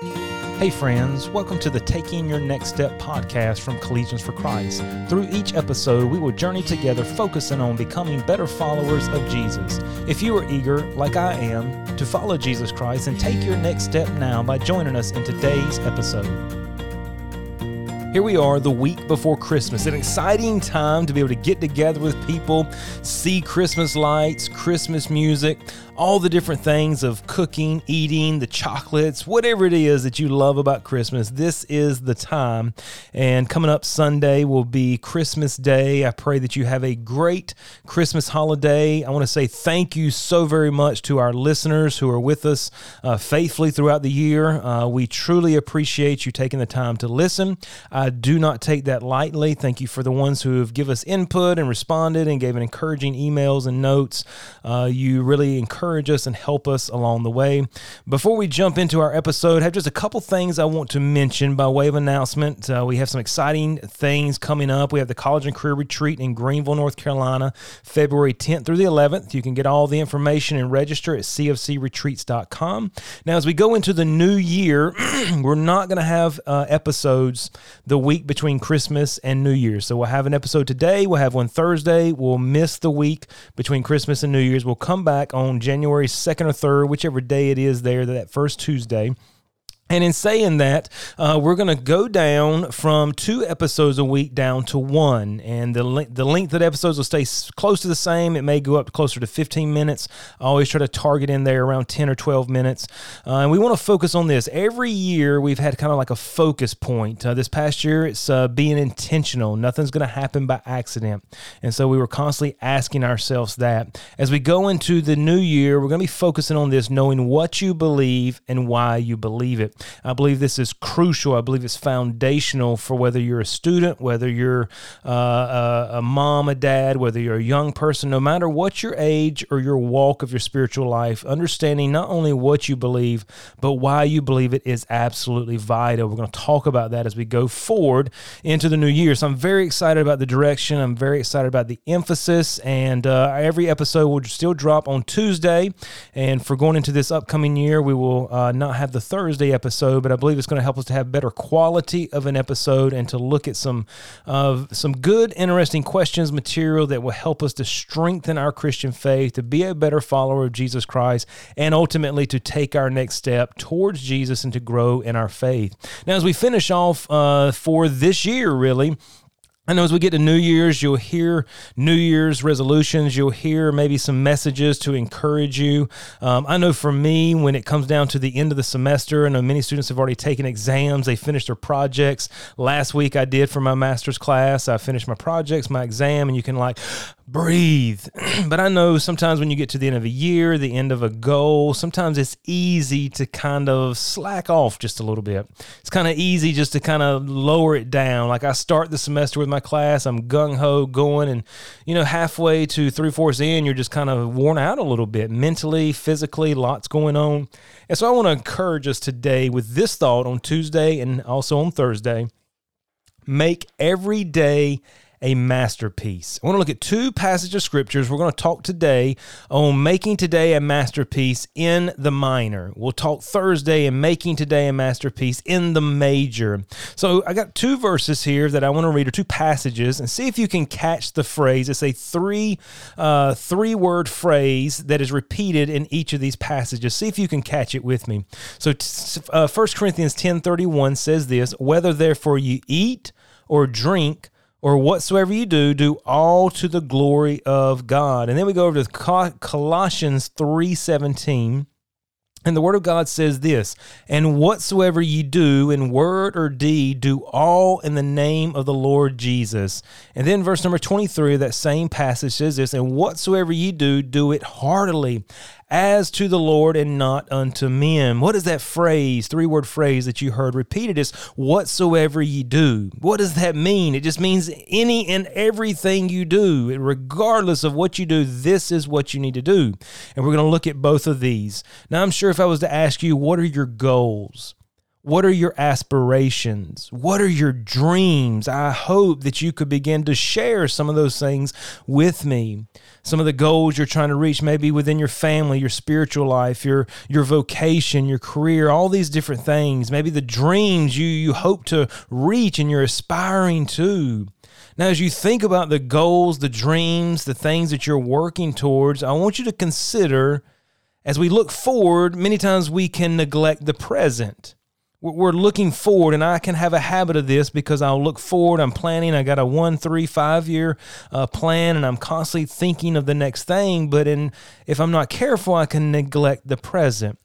Hey, friends, welcome to the Taking Your Next Step podcast from Collegians for Christ. Through each episode, we will journey together focusing on becoming better followers of Jesus. If you are eager, like I am, to follow Jesus Christ and take your next step now by joining us in today's episode. Here we are the week before Christmas, an exciting time to be able to get together with people, see Christmas lights, Christmas music, all the different things of cooking, eating, the chocolates, whatever it is that you love about Christmas. This is the time. And coming up Sunday will be Christmas Day. I pray that you have a great Christmas holiday. I want to say thank you so very much to our listeners who are with us uh, faithfully throughout the year. Uh, we truly appreciate you taking the time to listen. I do not take that lightly. Thank you for the ones who have given us input and responded and gave an encouraging emails and notes. Uh, you really encourage us and help us along the way. Before we jump into our episode, I have just a couple things I want to mention by way of announcement. Uh, we have some exciting things coming up. We have the College and Career Retreat in Greenville, North Carolina, February 10th through the 11th. You can get all the information and register at cfcretreats.com. Now, as we go into the new year, we're not going to have uh, episodes the week between Christmas and New Year's. So we'll have an episode today, we'll have one Thursday, we'll miss the week between Christmas and New Year's. We'll come back on January 2nd or 3rd, whichever day it is there, that first Tuesday. And in saying that, uh, we're going to go down from two episodes a week down to one. And the, le- the length of the episodes will stay close to the same. It may go up closer to 15 minutes. I always try to target in there around 10 or 12 minutes. Uh, and we want to focus on this. Every year, we've had kind of like a focus point. Uh, this past year, it's uh, being intentional. Nothing's going to happen by accident. And so we were constantly asking ourselves that. As we go into the new year, we're going to be focusing on this, knowing what you believe and why you believe it. I believe this is crucial. I believe it's foundational for whether you're a student, whether you're uh, a, a mom, a dad, whether you're a young person, no matter what your age or your walk of your spiritual life, understanding not only what you believe, but why you believe it is absolutely vital. We're going to talk about that as we go forward into the new year. So I'm very excited about the direction. I'm very excited about the emphasis. And uh, every episode will still drop on Tuesday. And for going into this upcoming year, we will uh, not have the Thursday episode episode, but I believe it's going to help us to have better quality of an episode and to look at some uh, some good, interesting questions, material that will help us to strengthen our Christian faith, to be a better follower of Jesus Christ, and ultimately to take our next step towards Jesus and to grow in our faith. Now, as we finish off uh, for this year, really, I know as we get to New Year's, you'll hear New Year's resolutions. You'll hear maybe some messages to encourage you. Um, I know for me, when it comes down to the end of the semester, I know many students have already taken exams. They finished their projects. Last week, I did for my master's class. I finished my projects, my exam, and you can like breathe. but I know sometimes when you get to the end of a year, the end of a goal, sometimes it's easy to kind of slack off just a little bit. It's kind of easy just to kind of lower it down. Like I start the semester with my class, I'm gung ho going, and you know, halfway to three fourths in, you're just kind of worn out a little bit mentally, physically, lots going on. And so I want to encourage us today with this thought on Tuesday and also on Thursday. Make every day a masterpiece. I want to look at two passages of scriptures. We're going to talk today on making today a masterpiece in the minor. We'll talk Thursday and making today a masterpiece in the major. So I got two verses here that I want to read, or two passages, and see if you can catch the phrase. It's a three uh, three word phrase that is repeated in each of these passages. See if you can catch it with me. So uh, 1 Corinthians ten thirty one says this: Whether therefore you eat or drink or whatsoever you do, do all to the glory of God. And then we go over to Colossians 3:17. And the word of God says this, and whatsoever ye do in word or deed, do all in the name of the Lord Jesus. And then verse number 23 of that same passage says this, and whatsoever ye do, do it heartily as to the Lord and not unto men. What is that phrase, three word phrase that you heard repeated is whatsoever ye do. What does that mean? It just means any and everything you do, regardless of what you do, this is what you need to do. And we're going to look at both of these. Now, I'm sure if I was to ask you, what are your goals? What are your aspirations? What are your dreams? I hope that you could begin to share some of those things with me. Some of the goals you're trying to reach, maybe within your family, your spiritual life, your your vocation, your career, all these different things. Maybe the dreams you you hope to reach and you're aspiring to. Now, as you think about the goals, the dreams, the things that you're working towards, I want you to consider as we look forward, many times we can neglect the present we're looking forward, and I can have a habit of this because I'll look forward. I'm planning. I got a one, three, five year uh, plan, and I'm constantly thinking of the next thing. But in, if I'm not careful, I can neglect the present.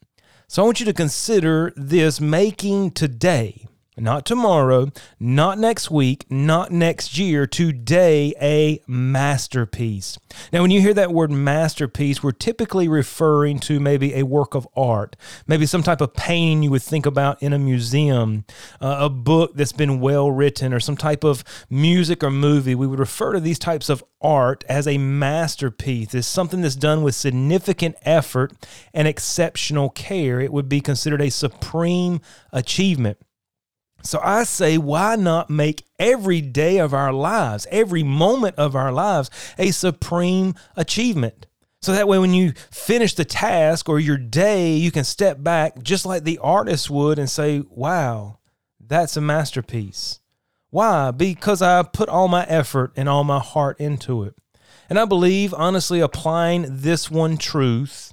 So I want you to consider this making today not tomorrow, not next week, not next year, today a masterpiece. Now, when you hear that word masterpiece, we're typically referring to maybe a work of art, maybe some type of painting you would think about in a museum, uh, a book that's been well written, or some type of music or movie. We would refer to these types of art as a masterpiece. It's something that's done with significant effort and exceptional care. It would be considered a supreme achievement. So I say, why not make every day of our lives, every moment of our lives, a supreme achievement? So that way, when you finish the task or your day, you can step back just like the artist would and say, wow, that's a masterpiece. Why? Because I put all my effort and all my heart into it. And I believe, honestly, applying this one truth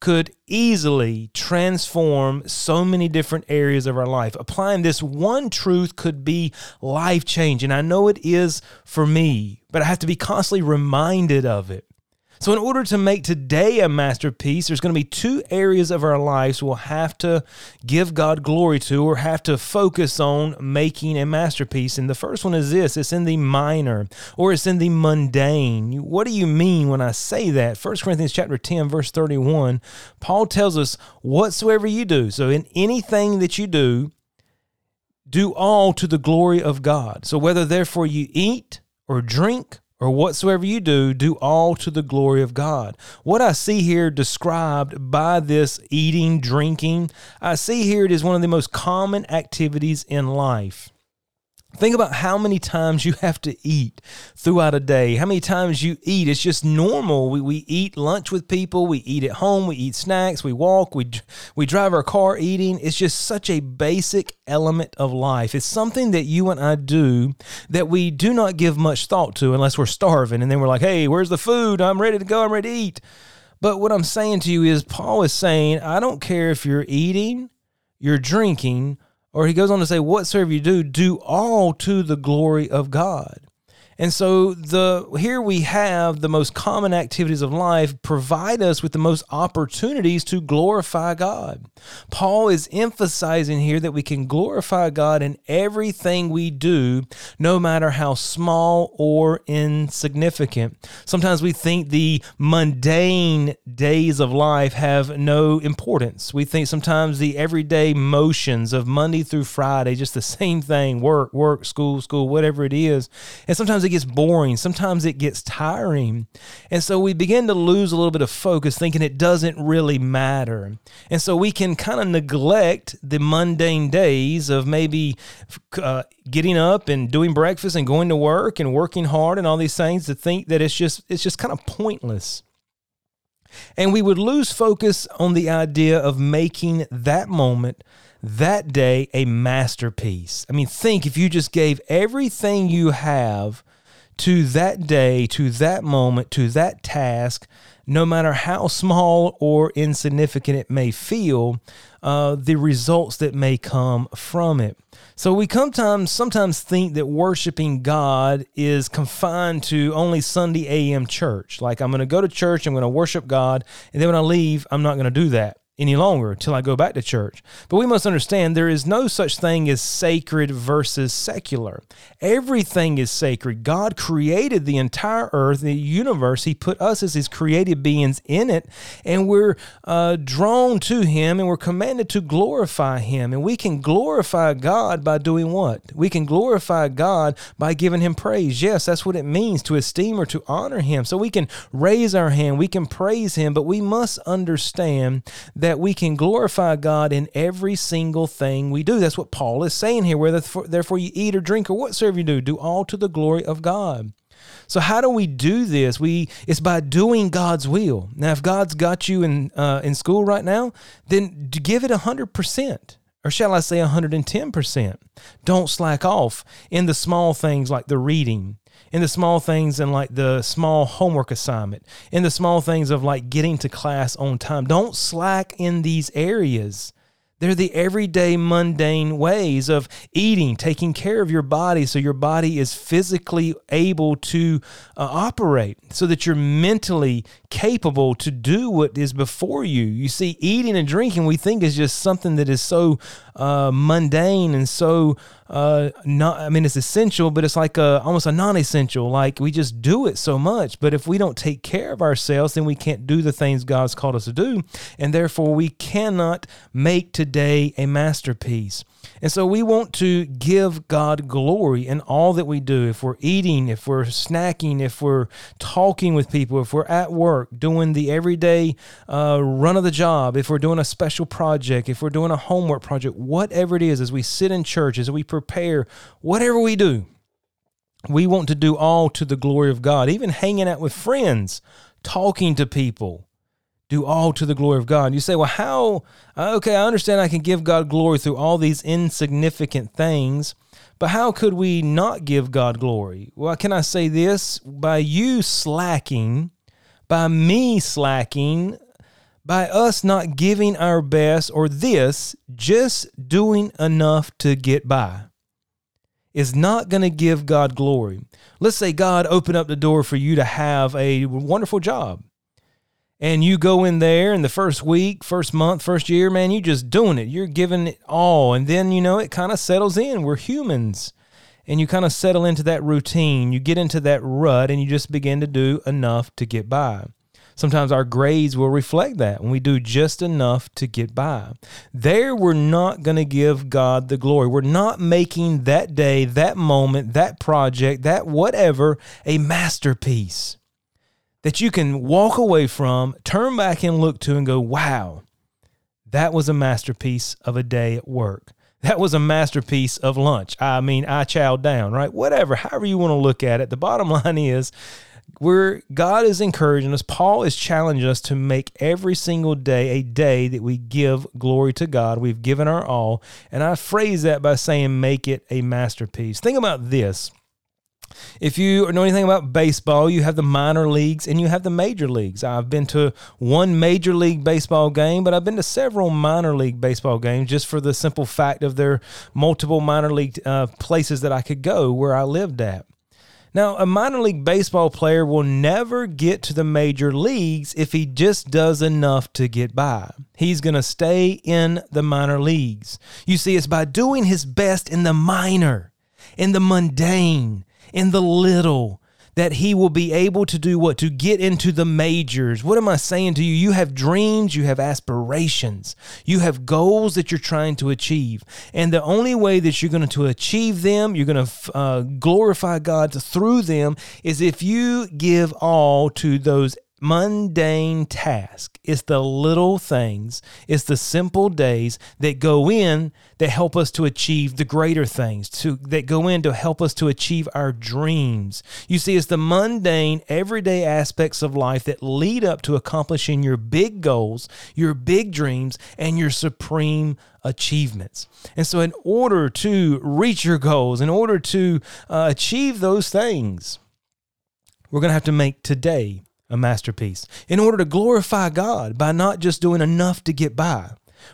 could easily transform so many different areas of our life. Applying this one truth could be life changing. I know it is for me, but I have to be constantly reminded of it. So, in order to make today a masterpiece, there's going to be two areas of our lives we'll have to give God glory to or have to focus on making a masterpiece. And the first one is this it's in the minor or it's in the mundane. What do you mean when I say that? 1 Corinthians chapter 10, verse 31, Paul tells us, Whatsoever you do, so in anything that you do, do all to the glory of God. So, whether therefore you eat or drink, or whatsoever you do, do all to the glory of God. What I see here described by this eating, drinking, I see here it is one of the most common activities in life. Think about how many times you have to eat throughout a day. How many times you eat. It's just normal. We, we eat lunch with people. We eat at home. We eat snacks. We walk. We, we drive our car eating. It's just such a basic element of life. It's something that you and I do that we do not give much thought to unless we're starving. And then we're like, hey, where's the food? I'm ready to go. I'm ready to eat. But what I'm saying to you is, Paul is saying, I don't care if you're eating, you're drinking, or he goes on to say, Whatsoever you do, do all to the glory of God. And so the here we have the most common activities of life provide us with the most opportunities to glorify God. Paul is emphasizing here that we can glorify God in everything we do, no matter how small or insignificant. Sometimes we think the mundane days of life have no importance. We think sometimes the everyday motions of Monday through Friday, just the same thing, work, work, school, school, whatever it is. And sometimes it gets boring. Sometimes it gets tiring. And so we begin to lose a little bit of focus, thinking it doesn't really matter. And so we can kind of neglect the mundane days of maybe uh, getting up and doing breakfast and going to work and working hard and all these things to think that it's just it's just kind of pointless. And we would lose focus on the idea of making that moment that day a masterpiece. I mean, think if you just gave everything you have to that day, to that moment, to that task, no matter how small or insignificant it may feel, uh, the results that may come from it. So we sometimes sometimes think that worshiping God is confined to only Sunday AM church. Like I'm going to go to church, I'm going to worship God, and then when I leave, I'm not going to do that any longer until I go back to church. But we must understand there is no such thing as sacred versus secular. Everything is sacred. God created the entire earth, the universe. He put us as His created beings in it, and we're uh, drawn to Him and we're commanded to glorify Him. And we can glorify God by doing what? We can glorify God by giving Him praise. Yes, that's what it means to esteem or to honor Him. So we can raise our hand, we can praise Him, but we must understand that that we can glorify God in every single thing we do. That's what Paul is saying here. Whether therefore you eat or drink or whatsoever you do, do all to the glory of God. So how do we do this? We it's by doing God's will. Now, if God's got you in uh, in school right now, then give it hundred percent, or shall I say, hundred and ten percent. Don't slack off in the small things like the reading, in the small things and like the small homework assignment, in the small things of like getting to class on time. Don't slack in these areas. They're the everyday mundane ways of eating, taking care of your body so your body is physically able to uh, operate, so that you're mentally capable to do what is before you. You see, eating and drinking we think is just something that is so uh, mundane and so uh, not. I mean, it's essential, but it's like a almost a non-essential. Like we just do it so much, but if we don't take care of ourselves, then we can't do the things God's called us to do, and therefore we cannot make today a masterpiece. And so we want to give God glory in all that we do. If we're eating, if we're snacking, if we're talking with people, if we're at work doing the everyday uh, run of the job, if we're doing a special project, if we're doing a homework project, whatever it is, as we sit in church, as we prepare, whatever we do, we want to do all to the glory of God. Even hanging out with friends, talking to people, do all to the glory of God. You say, well, how? Uh, okay, I understand I can give God glory through all these insignificant things, but how could we not give God glory? Well, can I say this? By you slacking, by me slacking, by us not giving our best, or this, just doing enough to get by, is not going to give God glory. Let's say God opened up the door for you to have a wonderful job and you go in there in the first week, first month, first year, man, you just doing it. You're giving it all. And then, you know, it kind of settles in. We're humans. And you kind of settle into that routine. You get into that rut and you just begin to do enough to get by. Sometimes our grades will reflect that when we do just enough to get by. There, we're not going to give God the glory. We're not making that day, that moment, that project, that whatever a masterpiece that you can walk away from, turn back and look to, and go, wow, that was a masterpiece of a day at work. That was a masterpiece of lunch. I mean, I chowed down, right? Whatever, however you want to look at it. The bottom line is, where God is encouraging us, Paul is challenging us to make every single day a day that we give glory to God. We've given our all. And I phrase that by saying, make it a masterpiece. Think about this if you know anything about baseball, you have the minor leagues and you have the major leagues. I've been to one major league baseball game, but I've been to several minor league baseball games just for the simple fact of their multiple minor league uh, places that I could go where I lived at. Now, a minor league baseball player will never get to the major leagues if he just does enough to get by. He's going to stay in the minor leagues. You see, it's by doing his best in the minor, in the mundane, in the little that he will be able to do what? To get into the majors. What am I saying to you? You have dreams, you have aspirations, you have goals that you're trying to achieve. And the only way that you're going to achieve them, you're going to uh, glorify God through them, is if you give all to those mundane task. It's the little things, it's the simple days that go in that help us to achieve the greater things, to that go in to help us to achieve our dreams. You see, it's the mundane, everyday aspects of life that lead up to accomplishing your big goals, your big dreams, and your supreme achievements. And so, in order to reach your goals, in order to uh, achieve those things, we're going to have to make today a masterpiece. In order to glorify God by not just doing enough to get by,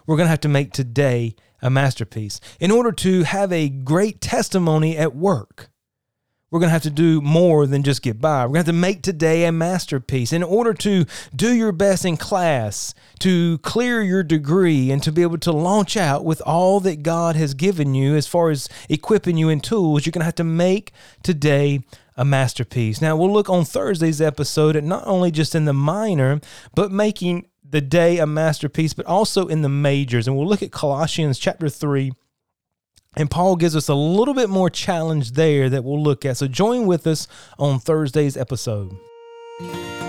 we're going to have to make today a masterpiece. In order to have a great testimony at work, we're going to have to do more than just get by. We're going to have to make today a masterpiece. In order to do your best in class, to clear your degree, and to be able to launch out with all that God has given you as far as equipping you in tools, you're going to have to make today a masterpiece. Now, we'll look on Thursday's episode at not only just in the minor, but making the day a masterpiece, but also in the majors. And we'll look at Colossians chapter 3. And Paul gives us a little bit more challenge there that we'll look at. So join with us on Thursday's episode.